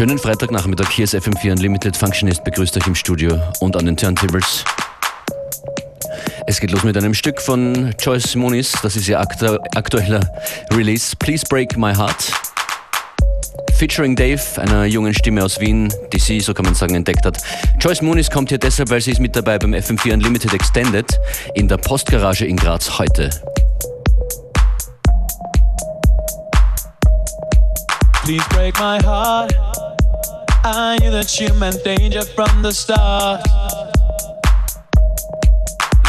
Schönen Freitagnachmittag, hier ist FM4 Unlimited Functionist, begrüßt euch im Studio und an den Turntables. Es geht los mit einem Stück von Joyce Moniz, das ist ihr aktu aktueller Release, Please Break My Heart. Featuring Dave, einer jungen Stimme aus Wien, die sie, so kann man sagen, entdeckt hat. Joyce Moniz kommt hier deshalb, weil sie ist mit dabei beim FM4 Unlimited Extended in der Postgarage in Graz heute. Please break my heart. I knew that you meant danger from the start.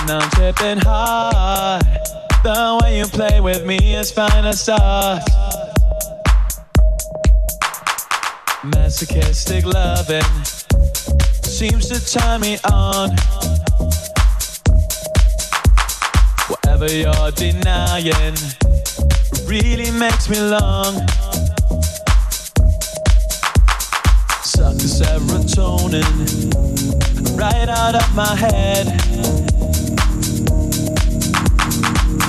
Now I'm tripping hard. The way you play with me is fine as start. Masochistic loving seems to turn me on. Whatever you're denying really makes me long. The serotonin right out of my head.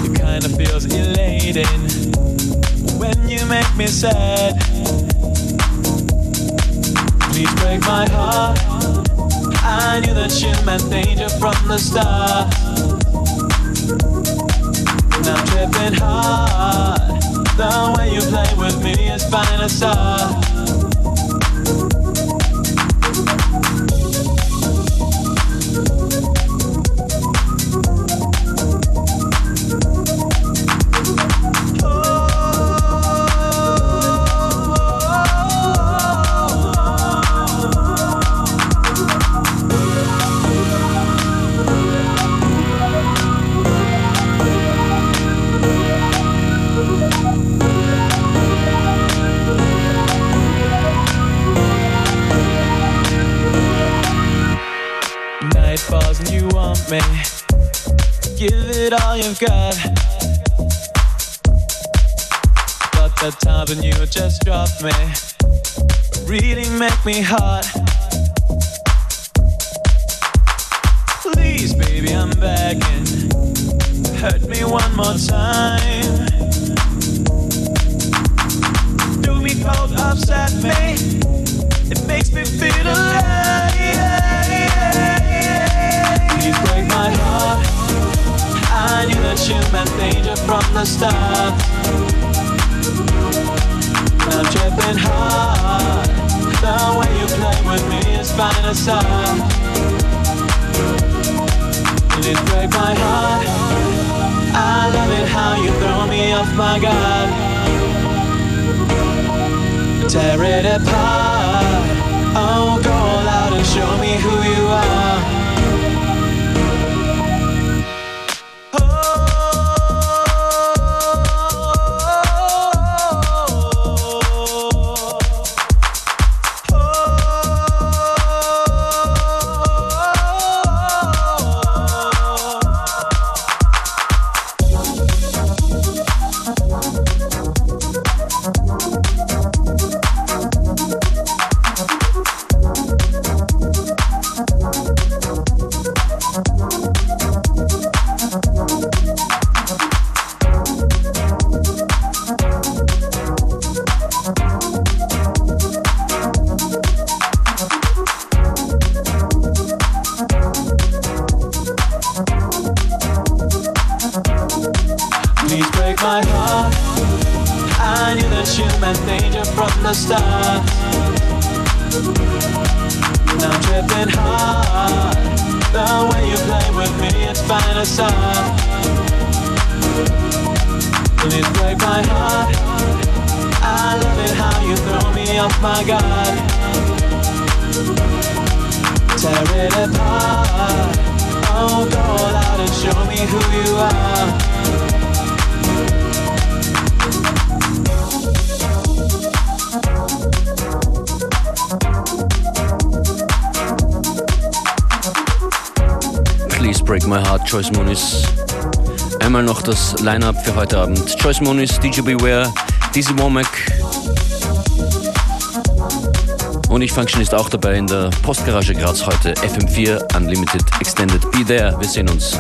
It kinda feels elating when you make me sad. Please break my heart. I knew that you meant danger from the start. Now I'm tripping hard. The way you play with me is fine as start. You've got. But the times when you just dropped me really make me hot. Please, baby, I'm begging. Hurt me one more time. Do me cold, upset me. It makes me feel That danger from the start. I'm tripping hard. The way you play with me is fine as art. Please break my heart. I love it how you throw me off my guard. Tear it apart. Oh, go all out and show me who you are. Line-Up für heute Abend. Joyce Moniz, DJ Beware, Dizzy Womack. Und ich Function ist auch dabei in der Postgarage Graz heute. FM4 Unlimited Extended. Be there, wir sehen uns.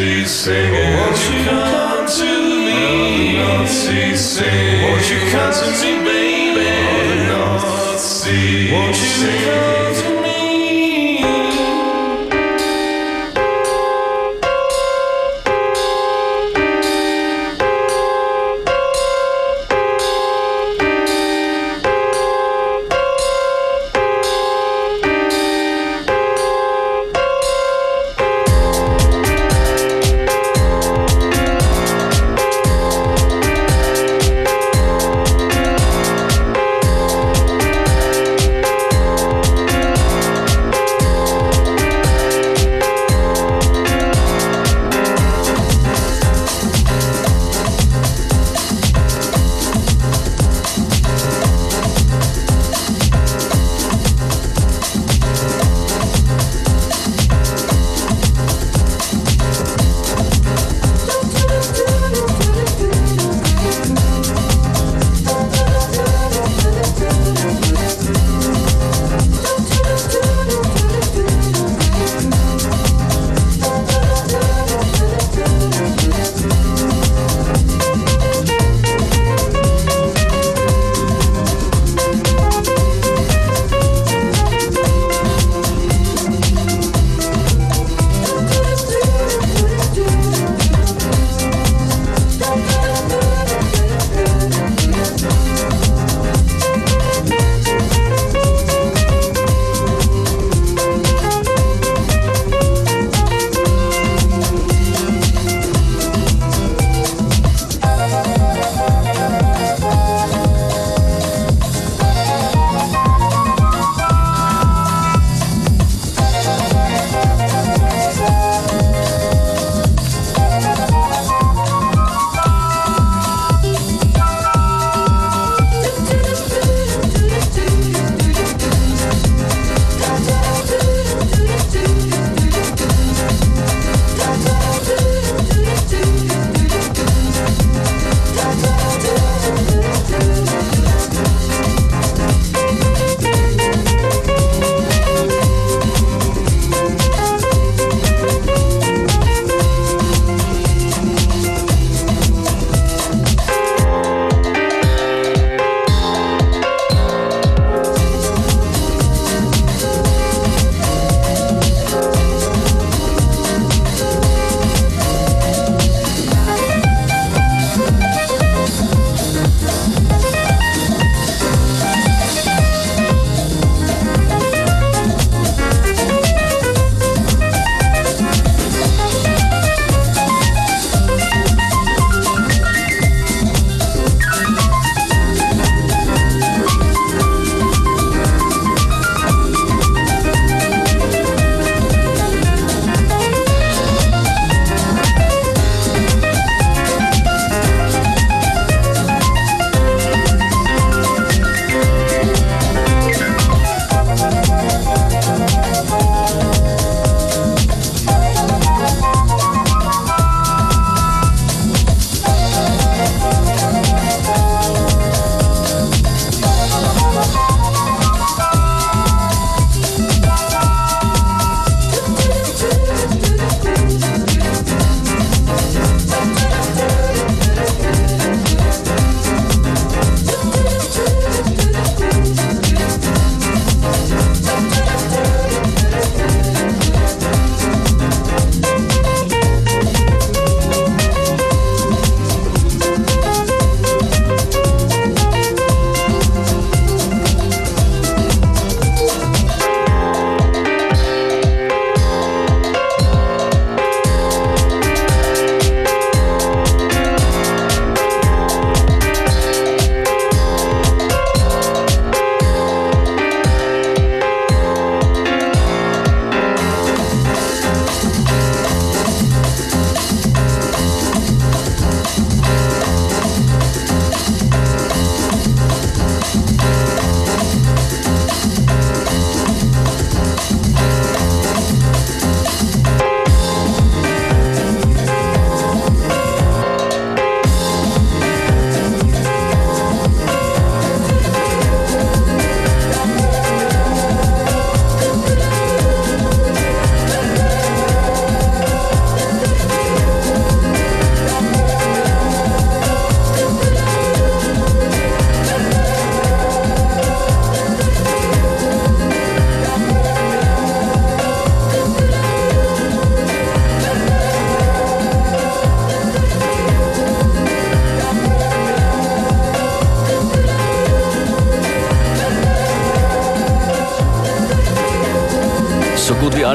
cease singing. Won't you come to me? All the Nazis cease singing. Won't you come to me, baby? All the I'll not cease singing.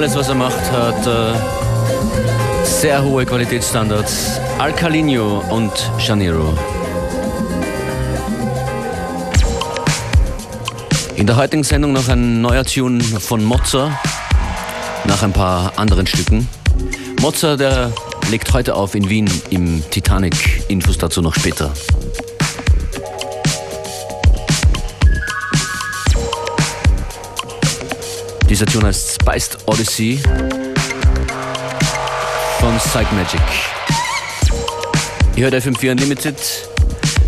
Alles, was er macht, hat äh, sehr hohe Qualitätsstandards. Alcalino und Janiro. In der heutigen Sendung noch ein neuer Tune von Mozza, nach ein paar anderen Stücken. Mozza, der legt heute auf in Wien im Titanic. Infos dazu noch später. Dieser Tune heißt Spiced Odyssey von Psych Magic. Ihr hört FM4 Unlimited.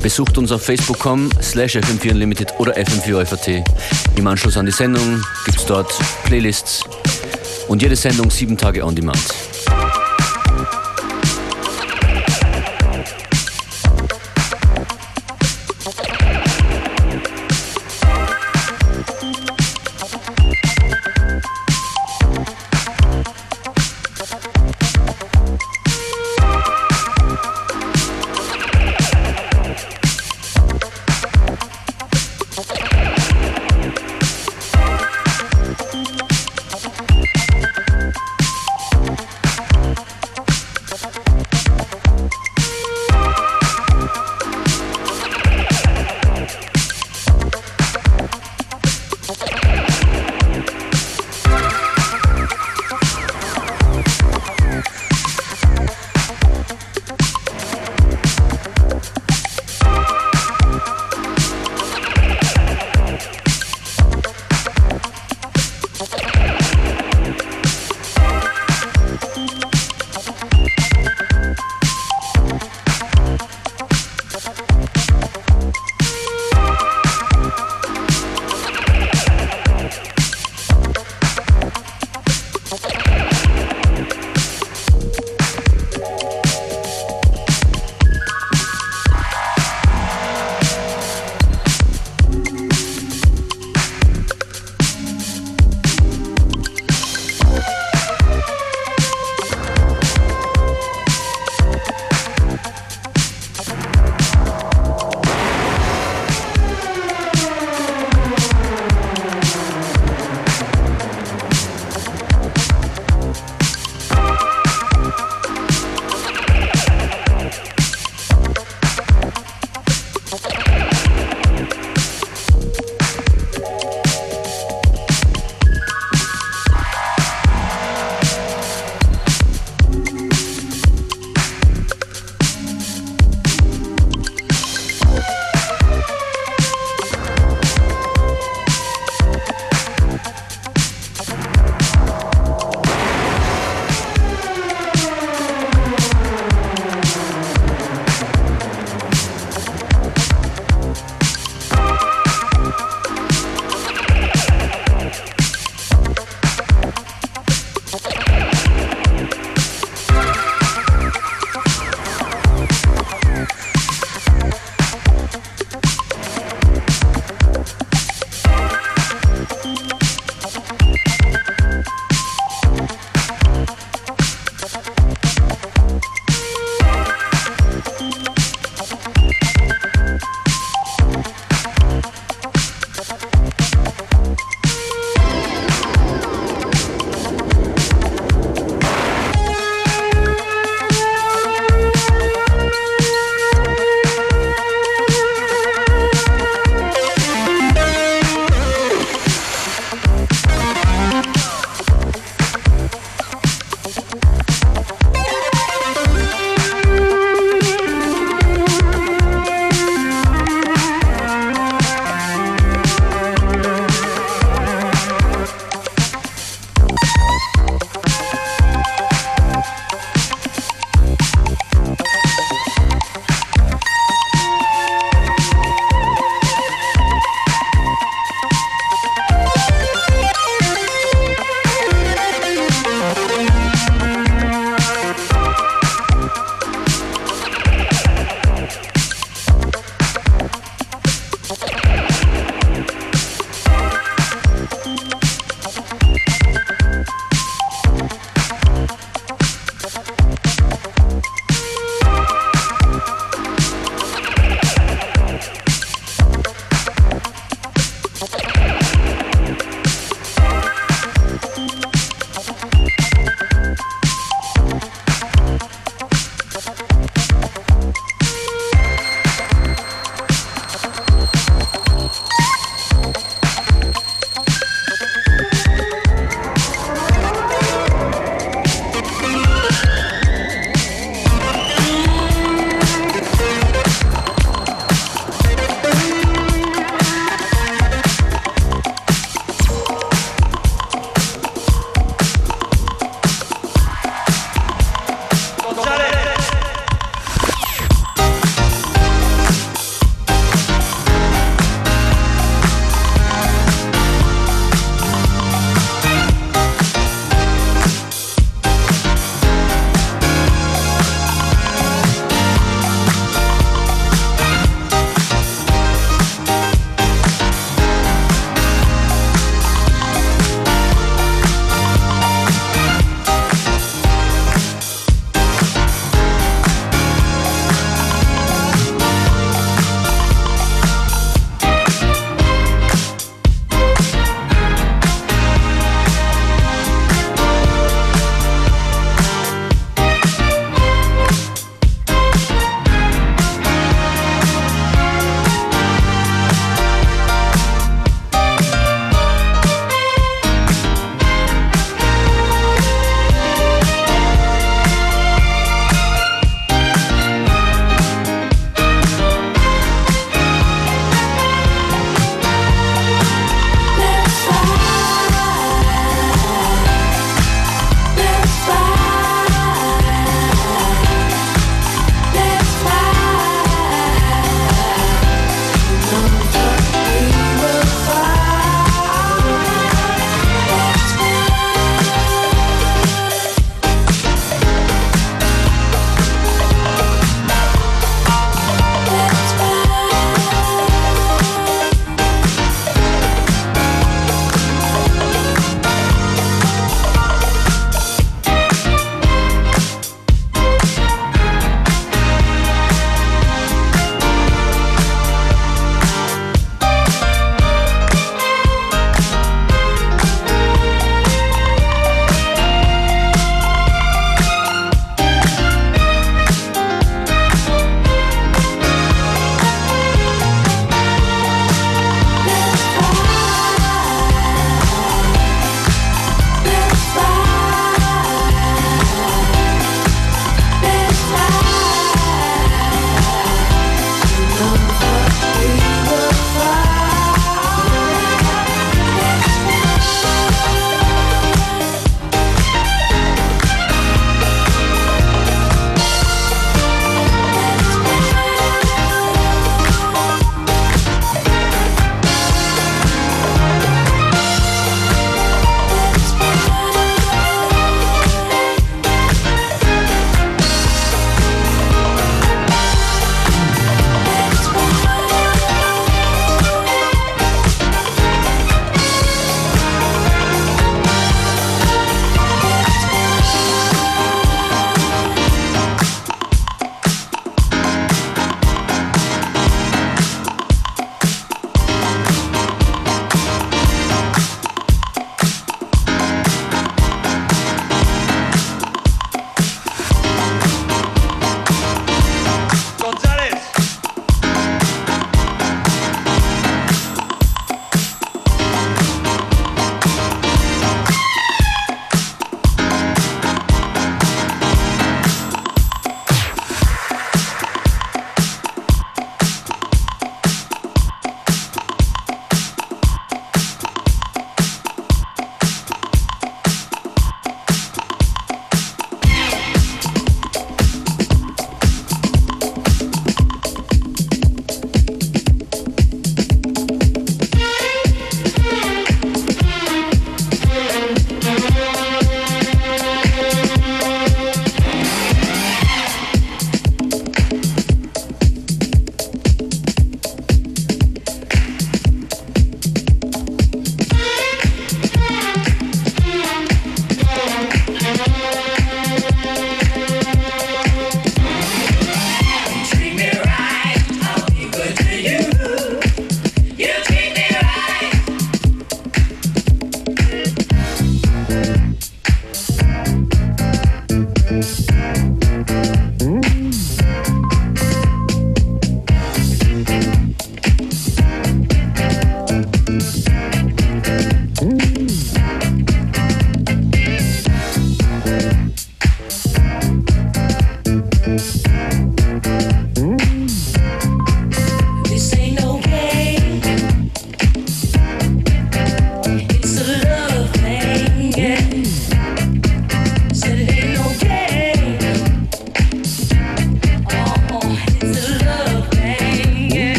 Besucht uns auf facebook.com slash FM4 Unlimited oder FM4 Im Anschluss an die Sendung gibt es dort Playlists und jede Sendung sieben Tage on demand.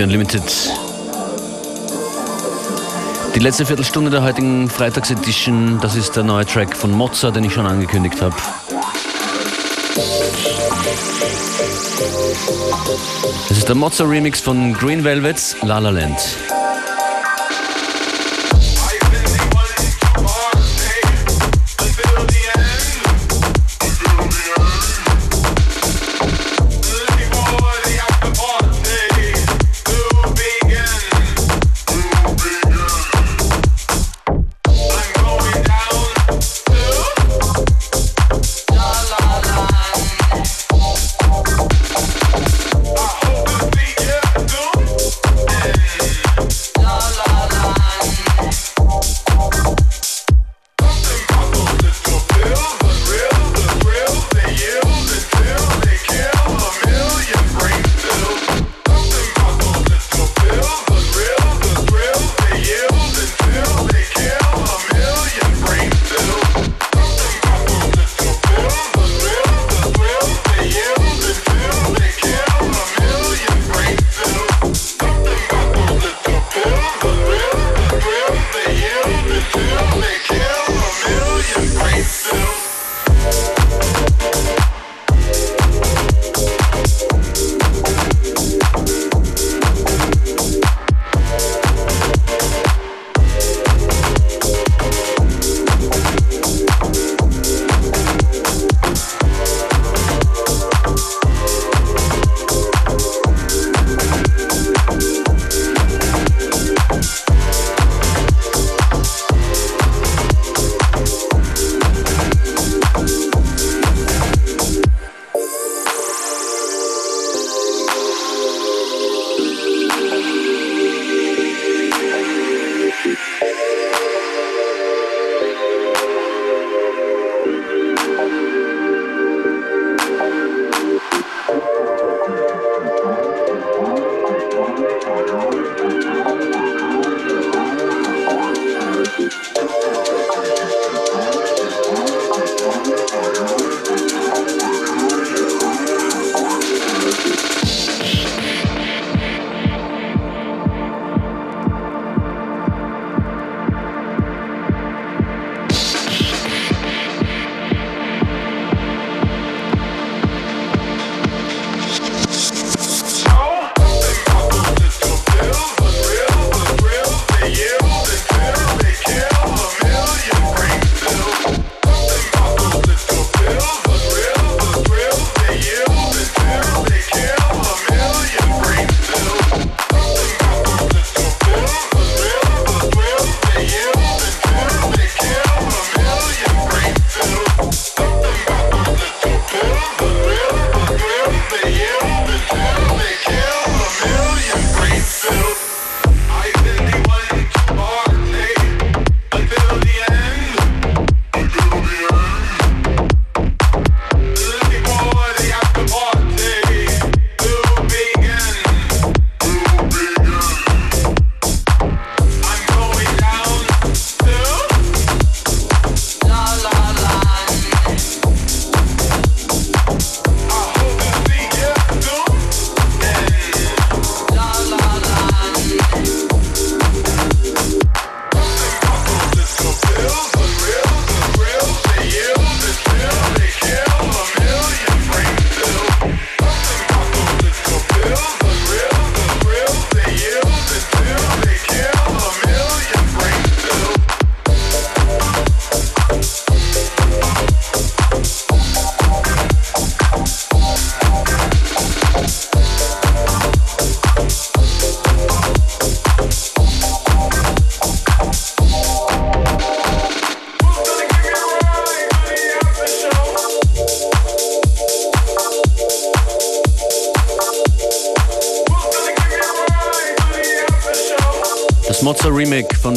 FM4 Unlimited. Die letzte Viertelstunde der heutigen Freitagsedition, das ist der neue Track von Mozart, den ich schon angekündigt habe. Das ist der Mozart Remix von Green Velvets La La Land.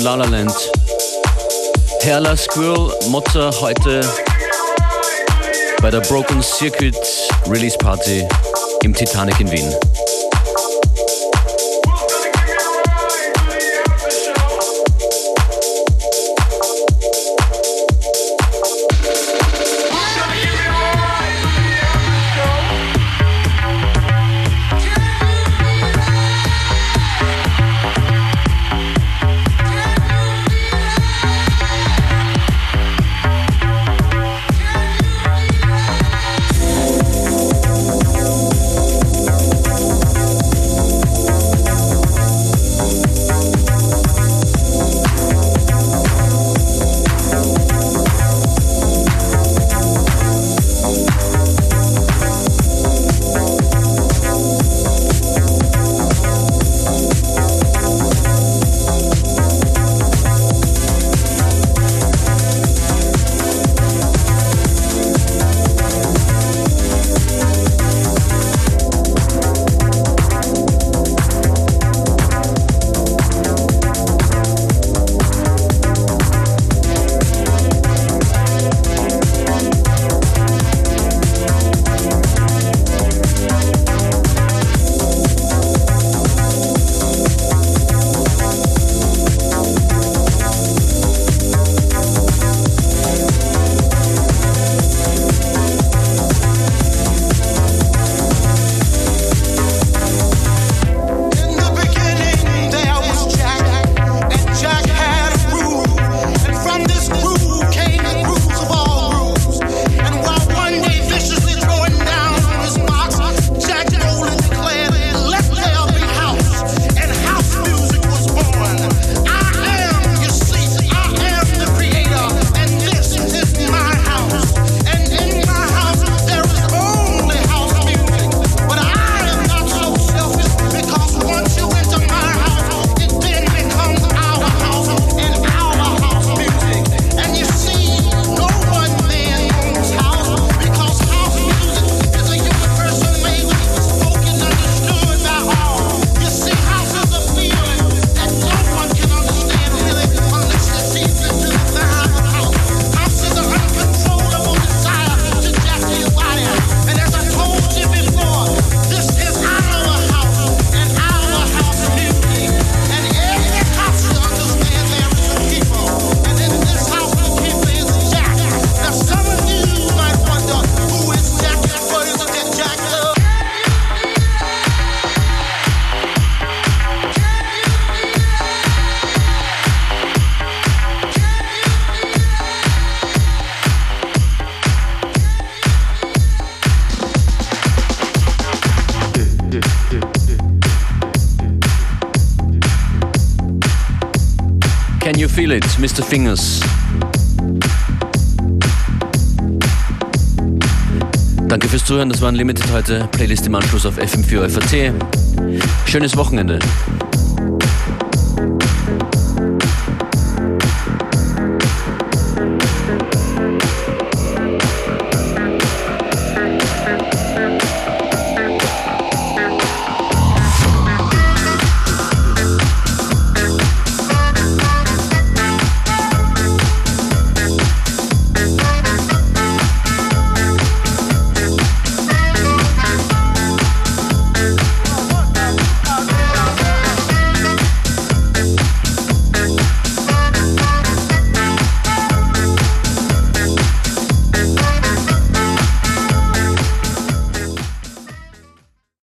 Remake von La La Land. Herla Squirrel Mozza heute bei der Broken Circuit Release Party im Titanic in Wien. Mr. Fingers. Danke fürs Zuhören, das war Unlimited heute. Playlist im Anschluss auf FM4 FAT. Schönes Wochenende.